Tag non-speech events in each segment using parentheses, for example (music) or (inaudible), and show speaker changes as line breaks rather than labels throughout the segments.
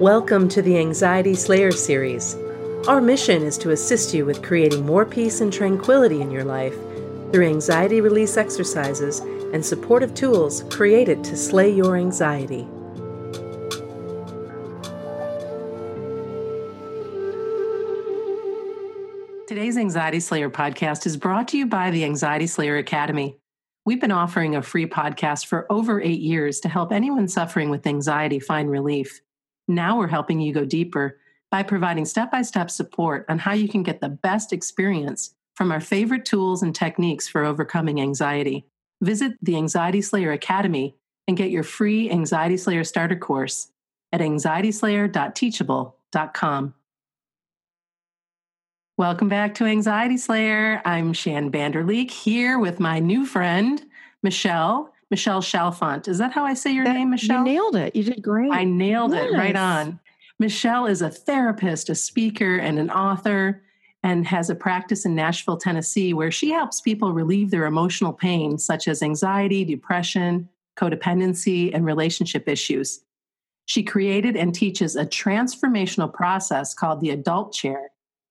Welcome to the Anxiety Slayer series. Our mission is to assist you with creating more peace and tranquility in your life through anxiety release exercises and supportive tools created to slay your anxiety. Today's Anxiety Slayer podcast is brought to you by the Anxiety Slayer Academy. We've been offering a free podcast for over eight years to help anyone suffering with anxiety find relief. Now we're helping you go deeper by providing step by step support on how you can get the best experience from our favorite tools and techniques for overcoming anxiety. Visit the Anxiety Slayer Academy and get your free Anxiety Slayer starter course at anxietyslayer.teachable.com. Welcome back to Anxiety Slayer. I'm Shann Vander Leek here with my new friend, Michelle. Michelle Chalfant. Is that how I say your that, name, Michelle?
You nailed it. You did great.
I nailed it right on. Michelle is a therapist, a speaker, and an author, and has a practice in Nashville, Tennessee, where she helps people relieve their emotional pain, such as anxiety, depression, codependency, and relationship issues. She created and teaches a transformational process called the Adult Chair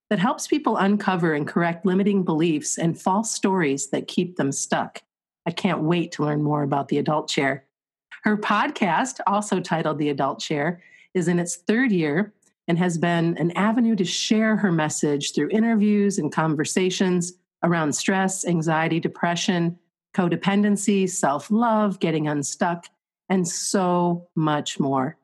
that helps people uncover and correct limiting beliefs and false stories that keep them stuck. I can't wait to learn more about the Adult Chair. Her podcast, also titled The Adult Chair, is in its third year and has been an avenue to share her message through interviews and conversations around stress, anxiety, depression, codependency, self love, getting unstuck, and so much more.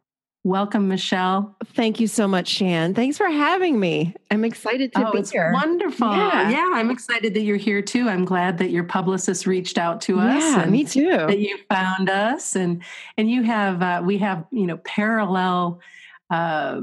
Welcome, Michelle.
Thank you so much, Shann. Thanks for having me. I'm excited to
oh,
be
it's
here.
Wonderful. Yeah. yeah, I'm excited that you're here too. I'm glad that your publicist reached out to us.
Yeah, me too.
That you found us, and and you have uh, we have you know parallel. Uh,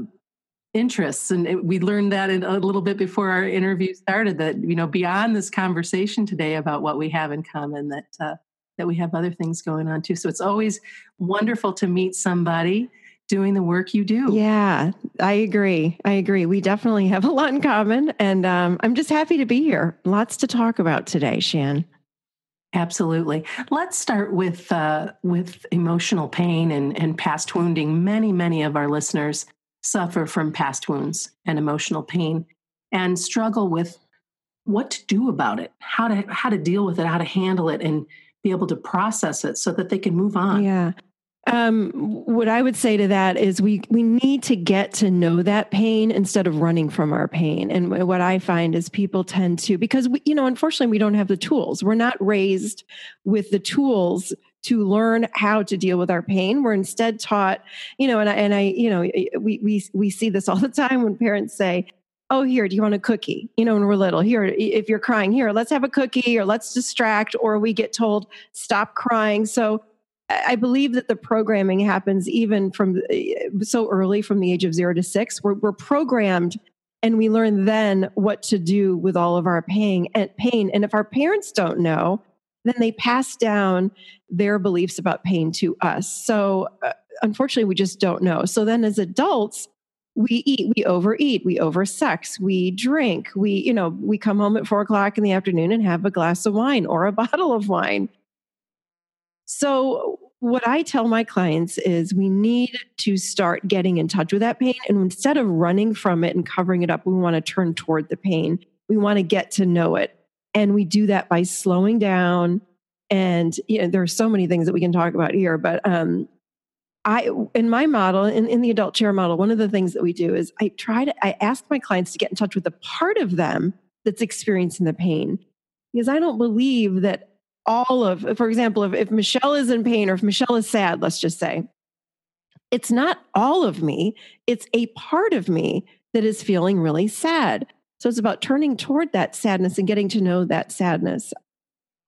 interests and it, we learned that in, a little bit before our interview started that you know beyond this conversation today about what we have in common that uh, that we have other things going on too so it's always wonderful to meet somebody doing the work you do.
Yeah, I agree. I agree. We definitely have a lot in common. And um, I'm just happy to be here. Lots to talk about today, Shann.
Absolutely. Let's start with uh, with emotional pain and, and past wounding. Many, many of our listeners suffer from past wounds and emotional pain and struggle with what to do about it, how to how to deal with it, how to handle it and be able to process it so that they can move on.
Yeah. Um, what I would say to that is we we need to get to know that pain instead of running from our pain. And what I find is people tend to because we, you know, unfortunately, we don't have the tools. We're not raised with the tools to learn how to deal with our pain. We're instead taught, you know, and I and I, you know, we we we see this (laughs) all the time when parents say, oh here do you want a cookie you know when we're little here if you're crying here let's have a cookie or let's distract or we get told stop crying so I believe that the programming happens even from so early from the age of zero to six. We're, we're programmed and we learn then what to do with all of our pain and pain. And if our parents don't know, then they pass down their beliefs about pain to us. So uh, unfortunately, we just don't know. So then as adults, we eat, we overeat, we oversex, we drink, we, you know, we come home at four o'clock in the afternoon and have a glass of wine or a (laughs) bottle of wine. So, what I tell my clients is we need to start getting in touch with that pain. And instead of running from it and covering it up, we want to turn toward the pain. We want to get to know it. And we do that by slowing down. And you know, there are so many things that we can talk about here, but um, I, in my model, in, in the adult chair model, one of the things that we do is I try to, I ask my clients to get in touch with the part of them that's experiencing the pain. Because I don't believe that all of, for example, if, if Michelle is in pain or if Michelle is sad, let's just say, it's not all of me, it's a part of me that is feeling really sad. So it's about turning toward that sadness and getting to know that sadness.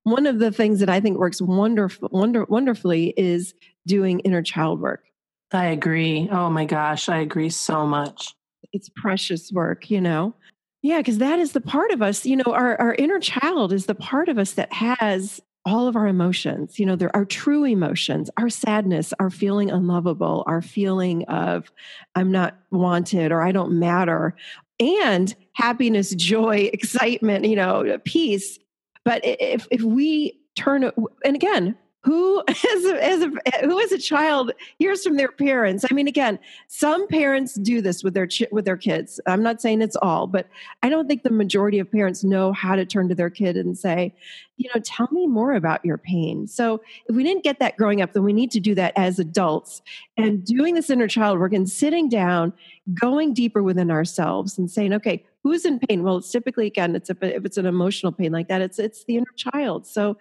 One of the things that I think works wonderful, wonder, wonderfully is doing inner child work.
I agree. Oh my gosh, I agree so much.
It's precious work, you know? Yeah, because that is the part of us, you know, our, our inner child is the part of us that has all of our emotions, you know, there are true emotions, our sadness, our feeling unlovable, our feeling of I'm not wanted or I don't matter, and happiness, joy, (laughs) excitement, you know, peace. But if if we turn and again, who a, as a a child hears from their parents. I mean again some parents do this with their with their kids. I'm not saying it's all but i don't think the majority of parents know how to turn to their kid and say you know tell me more about your pain. So if we didn't get that growing up then we need to do that as adults. And doing this inner child work and sitting down going deeper within ourselves and saying okay who's in pain? Well it's typically again it's a, if it's an emotional pain like that it's it's the inner child. So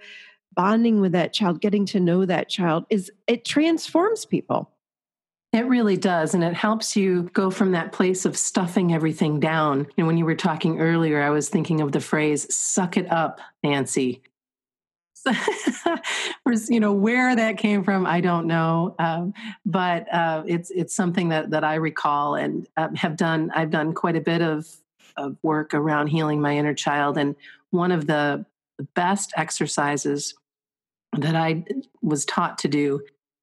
bonding with that child, getting to know that child is it transforms people.
It really does. And it helps you go from that place of stuffing everything down. Know, when you were talking earlier, I was thinking of the phrase, suck it up, Nancy. (laughs) you know where that came from i don't know um, but uh, it's it's something that that i recall and uh, have done i've done quite a bit of of work around healing my inner child and one of the best exercises that I was taught to do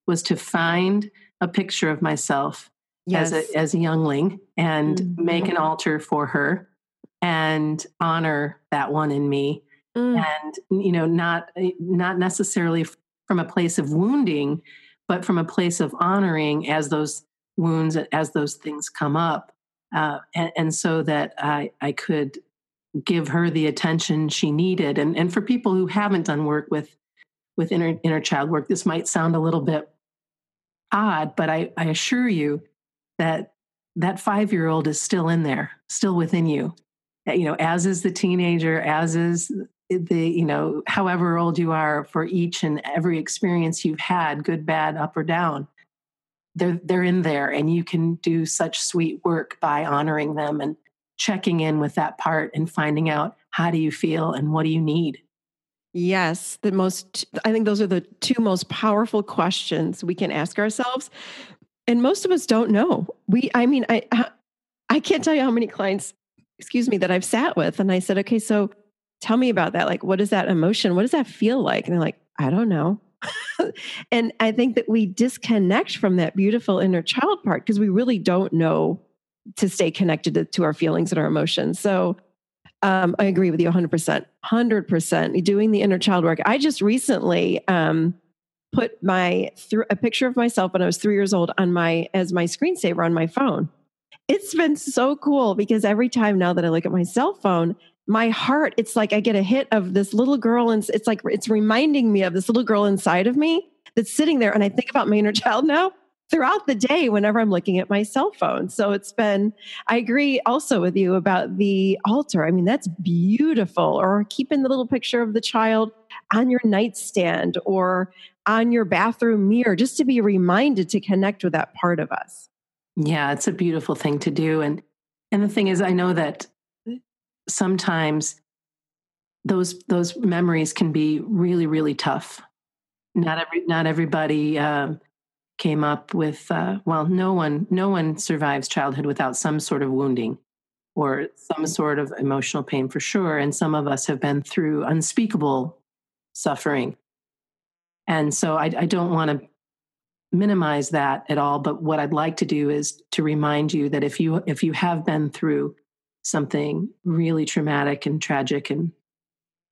was to find a picture of myself yes. as a as a youngling and mm-hmm. make an altar for her and honor that one in me mm. and you know not not necessarily from a place of wounding but from a place of honoring as those wounds as those things come up uh, and, and so that I, I could give her the attention she needed and, and for people who haven't done work with with inner, inner child work, this might sound a little bit odd, but I, I assure you that that five year old is still in there, still within you. Uh, you know, as is the teenager, as is the, you know, however old you are for each and every experience you've had, good, bad, up or down. They're they're in there and you can do such sweet work by honoring them and checking in with that part and finding out how do you feel and what do you need
Yes, the most, I think those are the two most powerful questions we can ask ourselves. And most of us don't know. We, I mean, I, uh, I can't tell you how many clients, excuse me, that I've sat with. And I said, okay, so tell me about that. Like, what is that emotion? What does that feel like? And they're like, I don't know. (laughs) and I think that we disconnect from that beautiful inner child part because we really don't know to stay connected to, to our feelings and our emotions. So um, I agree with you 100%. 100%. Doing the inner child work. I just recently um, put my th- a picture of myself when I was three years old on my as my screensaver on my phone. It's been so cool because every time now that I look at my cell phone, my heart, it's like I get a hit of this little girl, and it's like it's reminding me of this little girl inside of me that's sitting there. And I think about my inner (laughs) child now throughout the day whenever I'm looking at my cell phone. So it's been, I agree also with you about the altar. I mean, that's beautiful. Or keeping the little picture of the child on your nightstand or on your bathroom mirror, just to be reminded to connect with that part of us.
Yeah, it's a beautiful thing to do. And and the thing is, I know that sometimes those those memories can be really, really tough. Not every not everybody um, came up with uh, well no one no one survives childhood without some sort of wounding or some sort of emotional pain for sure and some of us have been through unspeakable suffering. And so i, I don't want to minimize that at all but what i'd like to do is to remind you that if you if you have been through something really traumatic and tragic and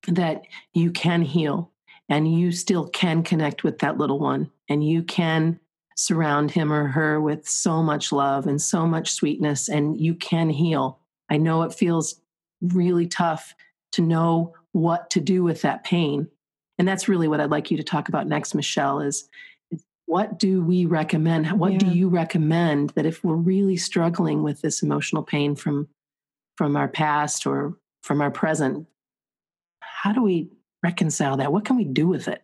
that you can heal and you still can connect with that little one and you can surround him or her with so much love and so much sweetness, and you can heal. I know it feels really tough to know what to do with that pain. And that's really what I'd like you to talk about next, Michelle, is what do we recommend? What yeah. do you recommend that if we're really struggling with this emotional pain from from our past or from our present, how do we reconcile that? What can we do with it?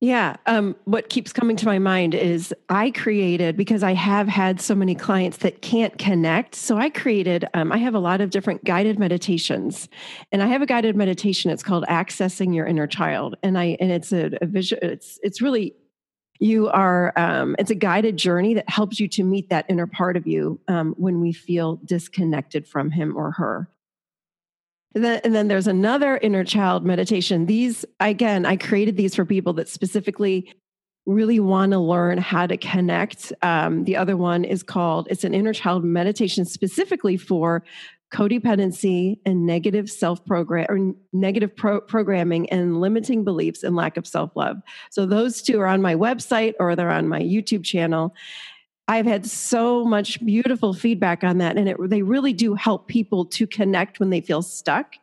Yeah. Um, what keeps coming to my mind is I created, because I have had so many clients that can't connect. So I created, um, I have a lot of different guided meditations. And I have a guided meditation. It's called Accessing Your Inner Child. And I, and it's a, a visual, it's, it's really, you are, um, it's a guided journey that helps you to meet that inner part of you um, when we feel disconnected from him or her. And then, and then there's another inner child meditation. These, again, I created these for people that specifically really want to learn how to connect. Um, the other one is called, it's an inner child meditation specifically for codependency and negative self program or negative pro- programming and limiting beliefs and lack of self love. So those two are on my website or they're on my YouTube channel. I've had so much beautiful feedback on that, and it, they really do help people to connect when they feel stuck,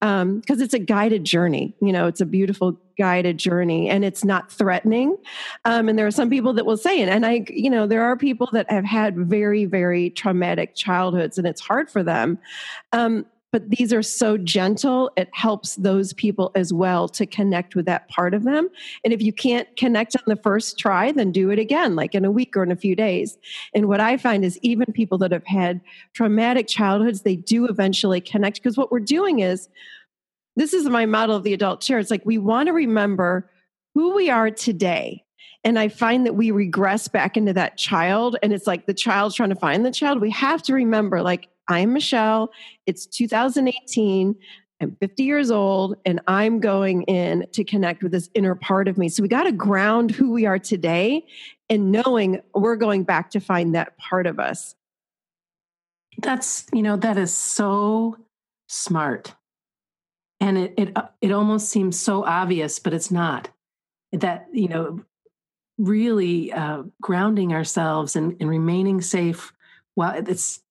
because um, it's a guided journey. You know, it's a beautiful guided journey, and it's not threatening. Um, and there are some people that will say it, and I, you know, there are people that have had very, very traumatic childhoods, and it's hard for them. Um, but these are so gentle it helps those people as well to connect with that part of them and if you can't connect on the first try then do it again like in a week or in a few days and what i find is even people that have had traumatic childhoods they do eventually connect because what we're doing is this is my model of the adult chair it's like we want to remember who we are today and I find that we regress back into that child, and it's like the child trying to find the child. We have to remember, like, I'm Michelle. It's 2018. I'm 50 years old and I'm going in to connect with this inner part of me. So we got to ground who we are today and knowing we're going back to find that part of us.
That's, you know, that is so smart. And it it it almost seems so obvious, but it's not. That, you know, really uh, grounding ourselves and, and remaining safe while it's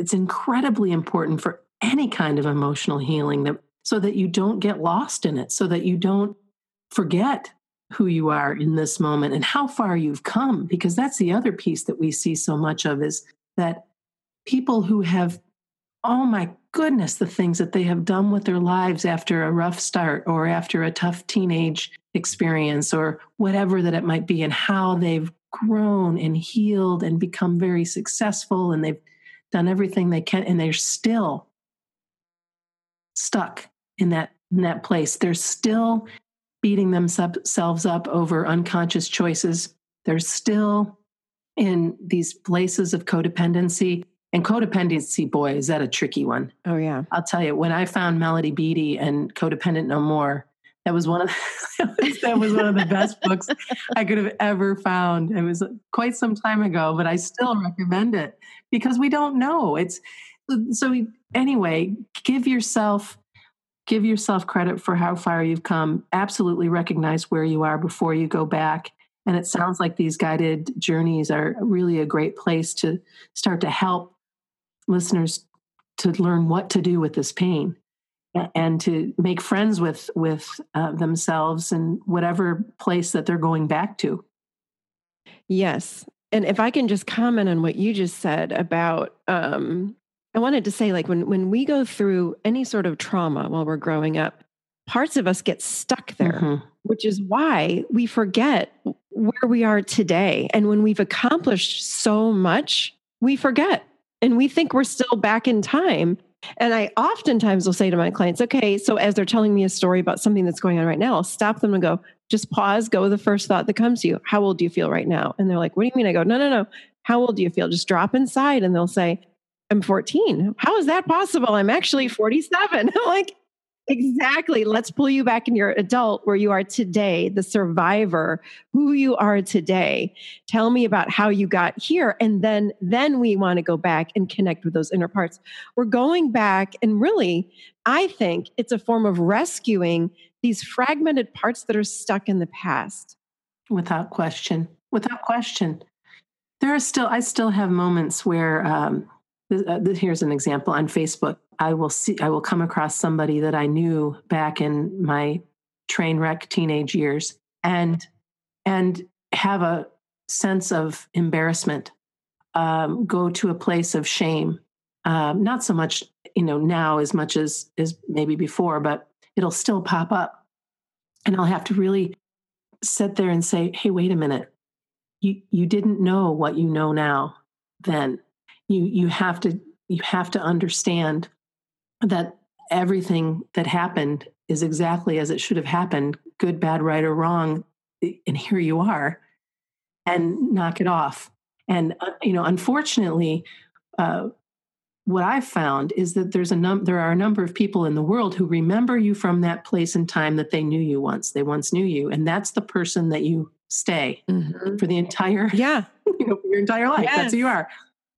it's incredibly important for any kind of emotional healing that so that you don't get lost in it so that you don't forget who you are in this moment and how far you've come because that's the other piece that we see so much of is that people who have oh my goodness the things that they have done with their lives after a rough start or after a tough teenage experience or whatever that it might be and how they've grown and healed and become very successful and they've done everything they can, and they're still stuck in that in that place. They're still beating themselves up over unconscious choices. They're still in these places of codependency. And codependency, boy, is that a tricky one.
Oh yeah.
I'll tell you, when I found Melody Beattie and Codependent No More, that was one of the, (laughs) that was one of the best books I could have ever found. It was quite some time ago, but I still recommend it because we don't know. It's so anyway, give yourself give yourself credit for how far you've come. Absolutely recognize where you are before you go back. And it sounds like these guided journeys are really a great place to start to help listeners to learn what to do with this pain and to make friends with with uh, themselves and whatever place that they're going back to.
Yes. And if i can just comment on what you just said about um, i wanted to say like when when we go through any sort of trauma while we're growing up parts of us get stuck there mm-hmm. which is why we forget where we are today. And when we've accomplished so much we forget. And we think we're still back in time and I oftentimes will say to my clients, okay, so as they're telling me a story about something that's going on right now, I'll stop them and go, just pause, go with the first thought that comes to you. How old do you feel right now? And they're like, what do you mean? I go, no, no, no. How old do you feel? Just drop inside. And they'll say, I'm 14. How is that possible? I'm actually 47. (laughs) I'm like, Exactly. Let's pull you back in your adult where you are today, the survivor, who you are today. Tell me about how you got here. And then, then we want to go back and connect with those inner parts. We're going back and really, I think it's a form of rescuing these fragmented parts that are stuck in the past.
Without question. Without question. There are still, I still have moments where, um, here's an example on Facebook. I will see, I will come across somebody that I knew back in my train wreck teenage years, and and have a sense of embarrassment. Um, go to a place of shame. Um, not so much, you know, now as much as as maybe before, but it'll still pop up, and I'll have to really sit there and say, "Hey, wait a minute. You you didn't know what you know now then." You you have to you have to understand that everything that happened is exactly as it should have happened good bad right or wrong and here you are and knock it off. And uh, you know unfortunately uh, what i've found is that there's a num- there are a number of people in the world who remember you from that place and time that they knew you once. They once knew you and that's the person that you stay mm-hmm. for the entire
yeah. (laughs)
you know for your entire life. Yes. that's who you are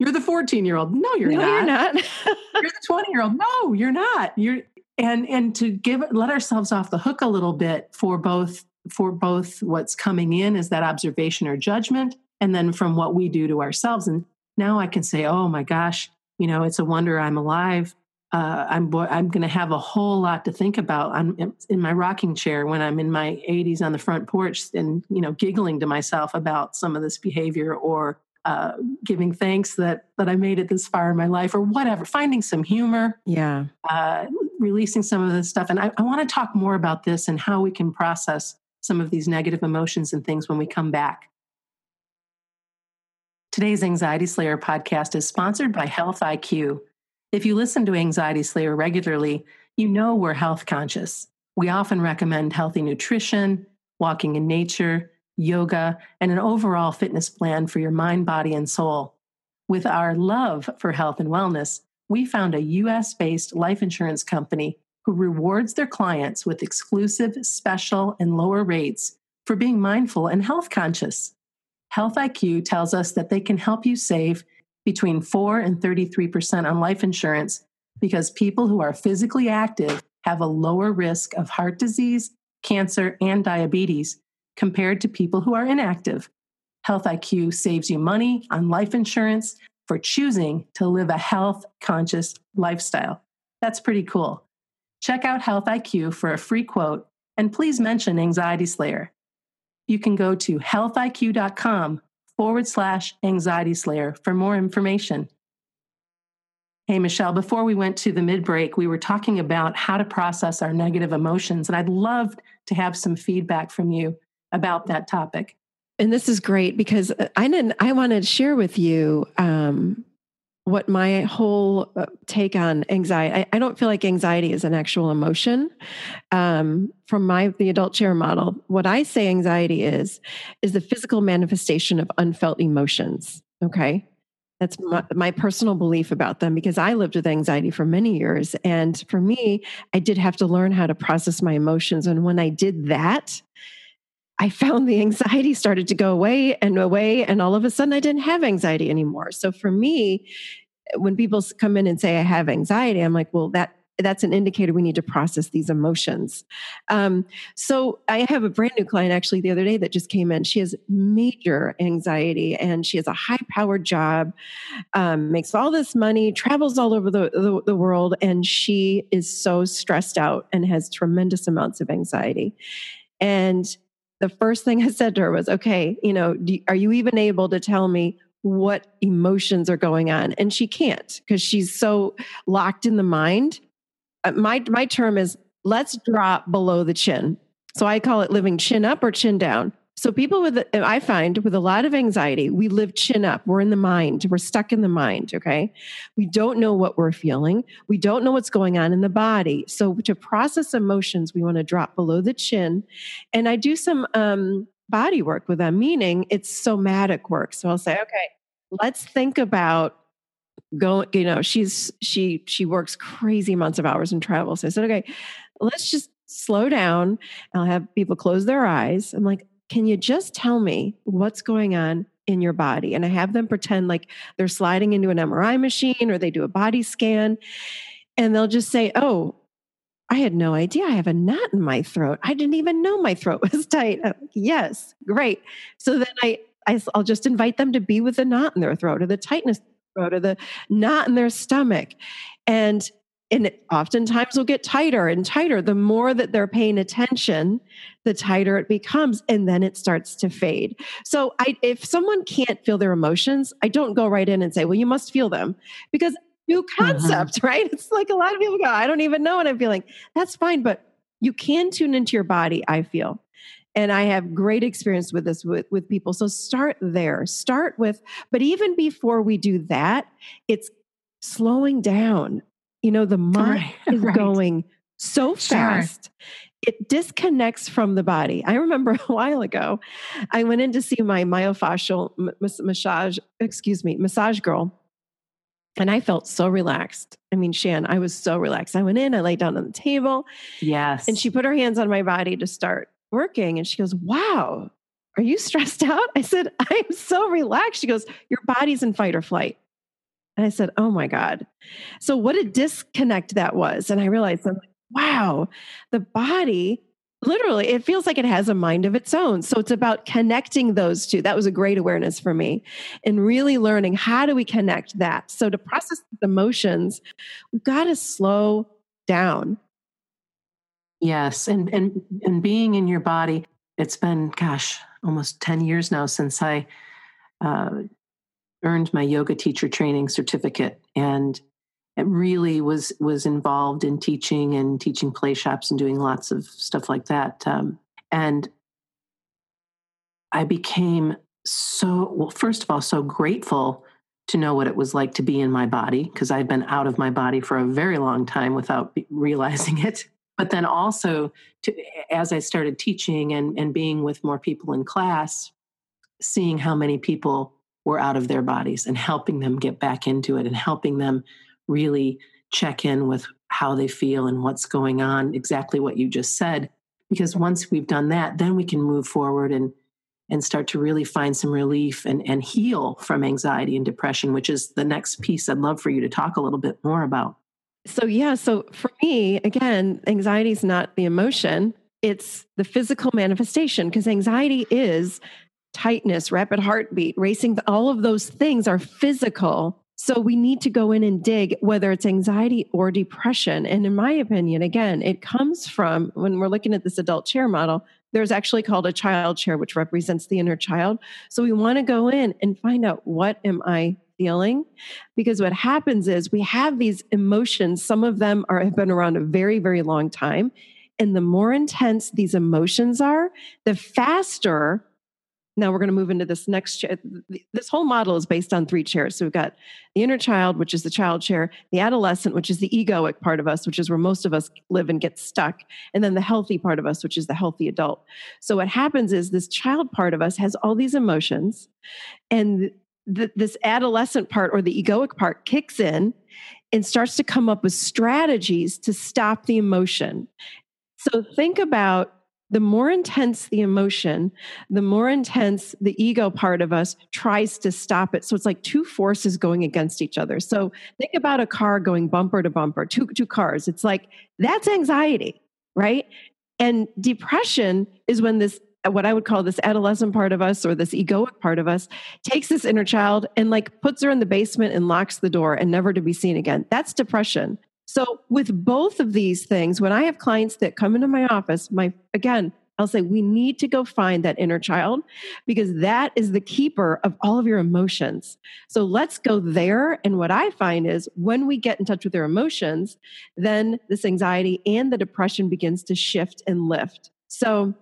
You're the 14 year old. No, you're
no,
not.
You're not. (laughs)
you're the 20 year old. No, you're not. You're and and to give let ourselves off the hook a little bit for both for both what's coming in is that observation or judgment and then from what we do to ourselves and now i can say oh my gosh you know it's a wonder i'm alive uh, i'm i'm going to have a whole lot to think about i'm in my rocking chair when i'm in my 80s on the front porch and you know giggling to myself about some of this behavior or uh, giving thanks that that I made it this far in my life, or whatever. Finding some humor,
yeah,
uh, releasing some of this stuff, and I, I want to talk more about this and how we can process some of these negative emotions and things when we come back. Today's Anxiety Slayer podcast is sponsored by Health IQ. If you listen to Anxiety Slayer regularly, you know we're health conscious. We often recommend healthy nutrition, walking in nature, yoga, and an overall fitness plan for your mind, body, and soul. With our love for health and wellness, we found a US based life insurance company who rewards their clients with exclusive, special, and lower rates for being mindful and health conscious. Health IQ tells us that they can help you save between 4 and 33% on life insurance because people who are physically active have a lower risk of heart disease, cancer, and diabetes compared to people who are inactive. Health IQ saves you money on life insurance for choosing to live a health conscious lifestyle. That's pretty cool. Check out Health IQ for a free quote and please mention Anxiety Slayer. You can go to healthiq.com forward slash anxiety slayer for more information. Hey, Michelle, before we went to the mid break, we were talking about how to process our negative emotions, and I'd love to have some feedback from you about that topic.
And this is great because I didn't, I wanted to share with you um, what my whole uh, take on anxiety. I, I, don't feel like anxiety is an actual emotion. Um, from my the adult chair model, what I say anxiety is is the physical manifestation of unfelt emotions. Okay. That's my, my, personal belief about them because I lived with anxiety for many years. And for me, I did have to learn how to process my emotions. And when I did that, I found the anxiety started to go away and away. And all of a sudden, I didn't have anxiety anymore. So for me, when people come in and say, I have anxiety, I'm like, well, that that's an indicator we need to process these emotions. Um, so I have a brand new client actually the other day that just came in. She has major anxiety and she has a high powered job, um, makes all this money, travels all over the, the, the world, and she is so stressed out and has tremendous amounts of anxiety. And the first thing I said to her was, okay, you know, do, are you even able to tell me what emotions are going on? And she can't because she's so locked in the mind. Uh, my, my term is let's drop below the chin. So I call it living chin up or chin down. So people with I find with a lot of anxiety, we live chin up. We're in the mind. We're stuck in the mind, okay? We don't know what we're feeling. We don't know what's going on in the body. So to process emotions, we want to drop below the chin. And I do some um, body work with them, meaning it's somatic work. So I'll say, okay, let's think about going, you know, she's she she works crazy amounts of hours and travels. So I said, okay, let's just slow down. I'll have people close their eyes. I'm like, can you just tell me what's going on in your body? And I have them pretend like they're sliding into an MRI machine or they do a body scan. And they'll just say, Oh, I had no idea I have a knot in my throat. I didn't even know my throat (laughs) was tight. Like, yes, great. So then I, I, will just invite them to be with the knot in their throat or the tightness throat or the knot in their stomach. And and it oftentimes will get tighter and tighter. The more that they're paying attention, the tighter it becomes, and then it starts to fade. So, I, if someone can't feel their emotions, I don't go right in and say, "Well, you must feel them," because new (laughs) uh-huh. concept, uh-huh. right? It's like a lot of people go, "I don't even know what I'm feeling." That's fine, but you can tune into your body. I feel, and I have great experience with this with, with people. So start there. Start with, but even before we do that, it's slowing down you know, the mind right, (laughs) is right. going so fast. Sure. It disconnects from the body. I remember (laughs) a while ago, I went in to see my myofascial massage, excuse me, massage girl. And I felt so relaxed. I mean, Shann, I was so relaxed. I went in, I laid down on the table.
Yes.
And she put her hands on my body to start working. And she goes, Wow, are you stressed (laughs) out? I said, I am so relaxed. She goes, Your body's in fight or flight. And I said, Oh my God. So, what a disconnect that was. And I realized, I'm like, wow, the body literally it feels like it has a mind of its own so it's about connecting those two that was a great awareness for me and really learning how do we connect that so to process the emotions we've got to slow down
yes and and and being in your body it's been gosh almost 10 years now since i uh, earned my yoga teacher training certificate and it really was was involved in teaching and teaching play shops and doing lots of stuff like that um, and i became so well first of all so grateful to know what it was like to be in my body because i'd been out of my body for a very long time without realizing it. But then also to, as i started teaching and, and being with more people in class seeing how many people were out of their bodies and helping them get back into it and helping them really check in with how they feel and what's going on, exactly what you just said. Because once we've done that, then we can move forward and and start to really find some relief and, and heal from anxiety and depression, which is the next piece I'd love for you to talk a little bit more about.
So, yeah, so for me, again, anxiety is not the emotion, it's the physical manifestation because anxiety is tightness, rapid heartbeat, racing, all of those things are physical so we need to go in and dig whether it's anxiety or depression. And in my opinion, again, it comes from when we're looking at this adult chair model, there's actually called a child chair, which represents the inner child. So we want to go in and find out what am I feeling? Because what happens is we have these emotions. Some of them are have been around a very, very long time. And the more intense these emotions are, the faster now we're going to move into this next chair. This whole model is based on three chairs. So we've got the inner child, which is the child chair, the adolescent, which is the egoic part of us, which is where most of us live and get stuck, and then the healthy part of us, which is the healthy adult. So what happens is this child part of us has all these emotions, and this adolescent part or the egoic part kicks in and starts to come up with strategies to stop the emotion. So think about the more intense the emotion, the more intense the ego part of us tries to stop it. So it's like two forces going against each other. So think about a car going bumper to bumper, two, two cars. It's like that's anxiety, right? And depression is when this what I would call this adolescent part of us or this egoic part of us takes this inner child and like puts her in the basement and locks the door and never to be seen again. That's depression. So with both of these things, when I have clients that come into my office, my again, I'll say we need to go find that inner child because that is the keeper of all of your emotions. So let's go there. And what I find is when we get in touch with their emotions, then this anxiety and the depression begins to shift and lift. So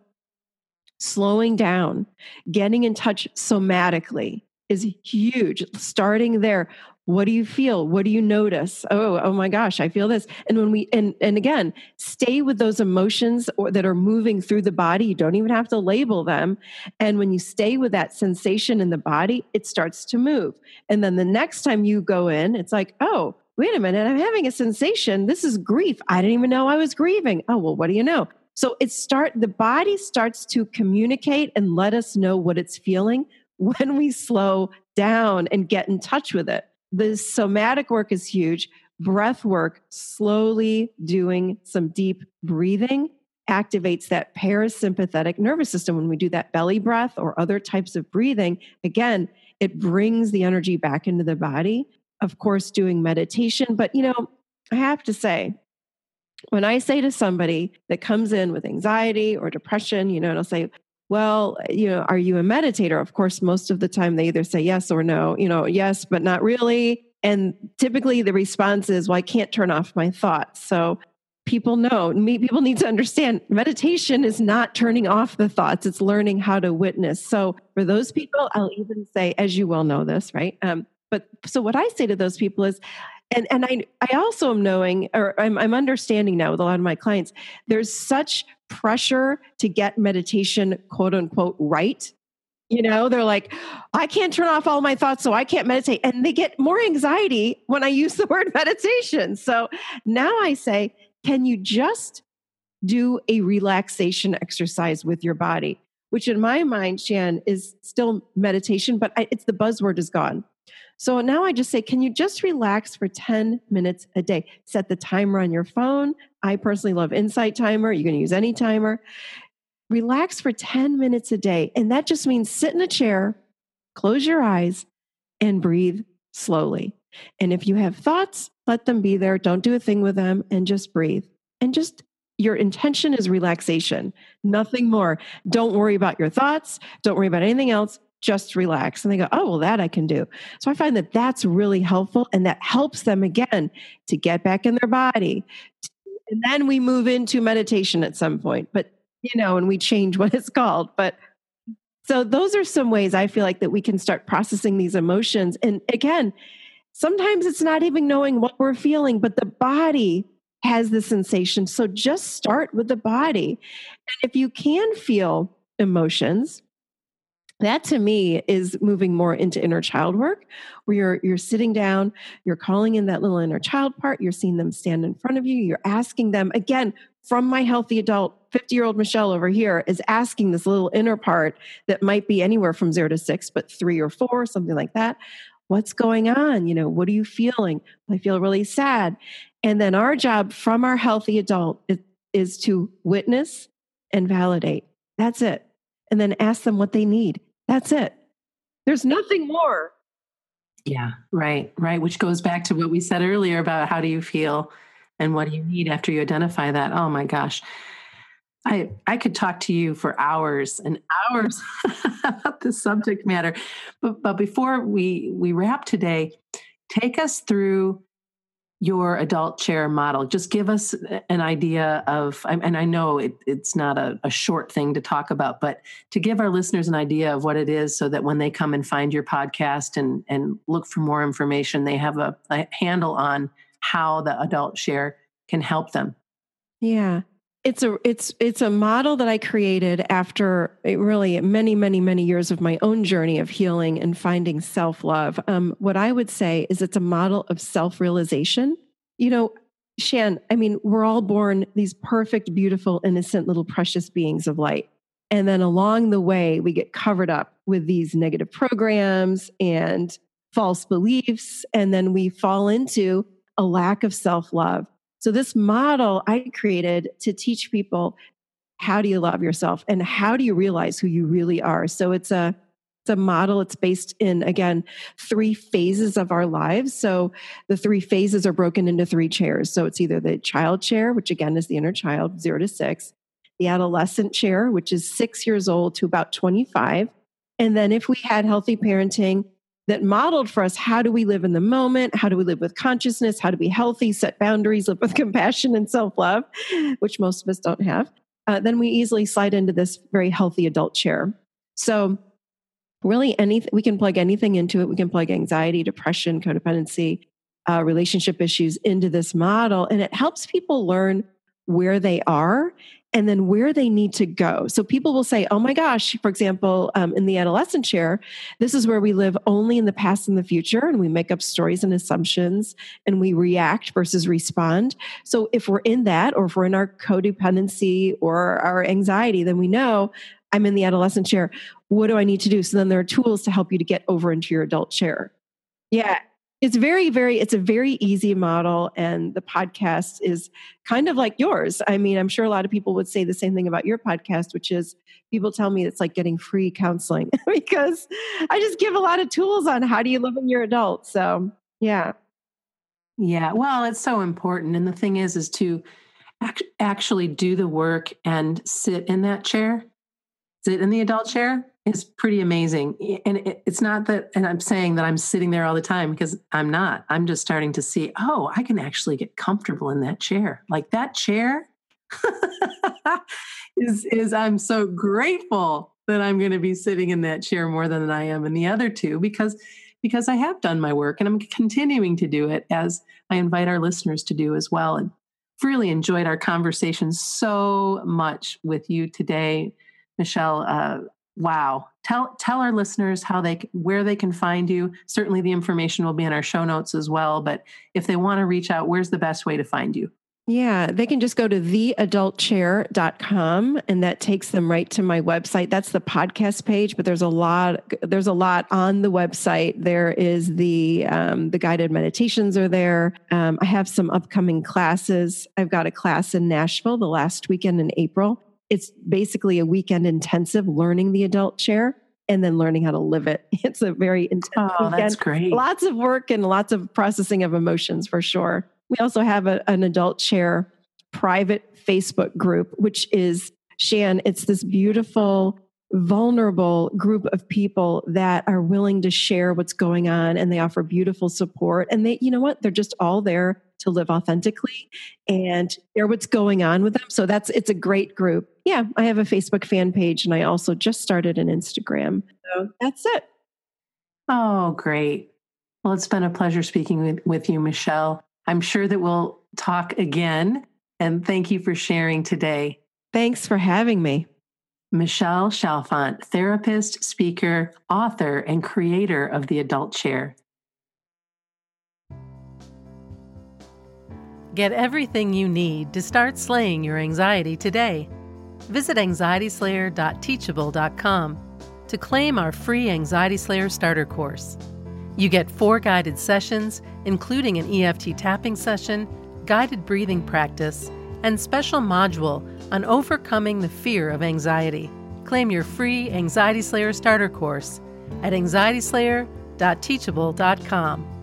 slowing down, getting in touch somatically is huge. Starting there what do you feel? What do you notice? Oh oh my gosh i feel this. And when we and and again stay with those emotions or, that are moving through the body. You don't even have to label them. And when you stay with that sensation in the body it starts to move. And then the next time you go in it's like oh wait a minute i'm having a sensation. This is grief. I didn't even know i was grieving. Oh well what do you know? So it start the body starts to communicate and let us know what it's feeling (laughs) when we slow down and get in touch with it the somatic work is huge. Breath work, slowly doing some deep breathing, activates that parasympathetic nervous system. When we do that belly breath or other types of breathing, again, it brings the energy back into the body. Of course, doing meditation. But, you know, I have to say, when I say to somebody that comes in with anxiety or depression, you know, and I'll say, well, you know, are you a meditator? Of course, most of the time they either say yes or no, you know, yes, but not really. And typically the response is, well, I can't turn off my thoughts. So people know, people need to understand meditation is not turning off the thoughts, it's learning how to witness. So for those people, I'll even say, as you well know this, right? Um, but so what I say to those people is, and and I I also am knowing or I'm I'm understanding now with a lot of my clients there's such pressure to get meditation quote unquote right. You know they're like I can't turn off all my thoughts so I can't meditate. And they get more anxiety when I use the word (laughs) meditation. So now I say can you just do a relaxation exercise with your body? Which in my mind Shann is still meditation but I, it's the buzzword is gone So now I just say, can you just relax for 10 minutes a day? Set the timer on your phone. I personally love Insight Timer. You can use any timer. Relax for 10 minutes a day. And that just means sit in a chair, close your eyes, and breathe slowly. And if you have thoughts, let them be there. Don't do a thing with them and just breathe. And just your intention is relaxation, nothing more. Don't worry about your thoughts. Don't worry about anything else. Just relax. And they go, oh, well, that I can do. So I find that that's really helpful. And that helps them again to get back in their body. And then we move into meditation at some point, but you know, and we change (laughs) what it's called. But so those are some ways I feel like that we can start processing these emotions. And again, sometimes it's not even knowing what we're feeling, but the body has the sensation. So just start with the body. And if you can feel emotions, that to me is moving more into inner child work where you're you're sitting down you're calling in that little inner child part you're seeing them stand in front of you you're asking them again from my healthy adult 50 year old michelle over here is asking this little inner part that might be anywhere from 0 to 6 but 3 or 4 something like that. What's going on? You know what are you feeling? I feel really sad. And then our job from our healthy adult is, is to witness and validate. That's it. And then ask them what they need that's it. There's nothing more.
Yeah right right which goes back to what we said earlier about how do you feel and what do you need after you identify that. Oh my gosh. I, I could talk to you for hours and hours (laughs) about this subject matter. But, but before we, we wrap today, take us through your adult chair model. Just give us an idea of, and I know it, it's not a, a, short thing to talk about, but to give our listeners an idea of what it is so that when they come and find your podcast and, and look for more information, they have a, a handle on how the adult chair can help them.
Yeah it's a it's it's a model that I created after really many many many years of my own journey of healing and finding self love. Um, what I would say is it's a model of self realization. You know, Shann, I mean, we're all born these perfect, beautiful, innocent little precious beings of light, and then along the way we get covered up with these negative programs and false beliefs, and then we fall into a lack of self love so, this model I created to teach people how do you love yourself and how do you realize who you really are. So, it's a it's a model. It's based in, again, three phases of our lives. So the three phases are broken into three chairs. So it's either the child chair, which again is the inner child, zero to six, the adolescent chair, which is six years old to about 25. And then if we had healthy parenting, that modeled for us how do we live in the moment? How do we live with consciousness? How to be healthy, set boundaries, live with (laughs) compassion and self love, which most of us don't have. Uh, then we easily slide into this very healthy adult chair. So, really, anything we can plug anything into it. We can plug anxiety, depression, codependency, uh, relationship issues into this model, and it helps people learn where they are and then where they need to go. So people will say, oh my gosh, for example, um, in the adolescent chair, this is where we live only in the past and the future, and we make up stories and assumptions and we react versus respond. So if we're in that, or if we're in our codependency or our anxiety, then we know I'm in the adolescent chair. What do I need to do? So then there are tools to help you to get over into your adult chair. Yeah it's very very it's a very easy model and the podcast is kind of like yours. I mean i'm sure a lot of people would say the same thing about your podcast which is people tell me it's like getting free counseling (laughs) because i just give a lot of tools on how do you live in your adult so yeah.
Yeah well it's so important and the thing is is to actually do the work and sit in that chair sit in the adult chair is pretty amazing. And it's not that, and I'm saying that I'm sitting there all the time because I'm not. I'm just starting to see, oh, I can actually get comfortable in that chair. Like that chair (laughs) is, is I'm so grateful that I'm going to be sitting in that chair more than I am in the other two because because I have done my work and I'm continuing to do it as I invite our listeners to do as well. And really enjoyed our conversation so much with you today, Michelle. Uh, wow tell tell our listeners how they where they can find you certainly the information will be in our show notes as well but if they want to reach out where's the best way to find you
Yeah, they can just go to theadultchair.com and that takes them right to my website. That's the podcast page, but there's a lot there's a lot on the website. There is the um, the guided meditations are there. Um, I have some upcoming classes. I've got a class in Nashville the last weekend in April. It's basically a weekend intensive learning the adult chair and then learning how to live it. (laughs) It's a very intense
oh,
weekend.
that's great.
Lots of work and lots of processing of emotions for sure. We also have a, an adult chair private Facebook group, which is Shann, it's this beautiful, vulnerable group of people that are willing to share what's going on and they offer beautiful support. And they, you know what? They're just all there to live authentically and hear what's going on with them. So that's it's a great group. Yeah, I have a Facebook fan page and I also just started an Instagram. So that's it.
Oh, great. Well, it's been a pleasure speaking with, with you, Michelle. I'm sure that we'll talk again. And thank you for sharing today.
Thanks for having me.
Michelle Chalfant, therapist, speaker, author, and creator of The Adult Chair.
Get everything you need to start slaying your anxiety today. Visit anxietyslayer.teachable.com to claim our free Anxiety Slayer starter course. You get four guided sessions, including an EFT tapping session, guided breathing practice, and special module on overcoming the fear of anxiety. Claim your free Anxiety Slayer starter course at anxietyslayer.teachable.com.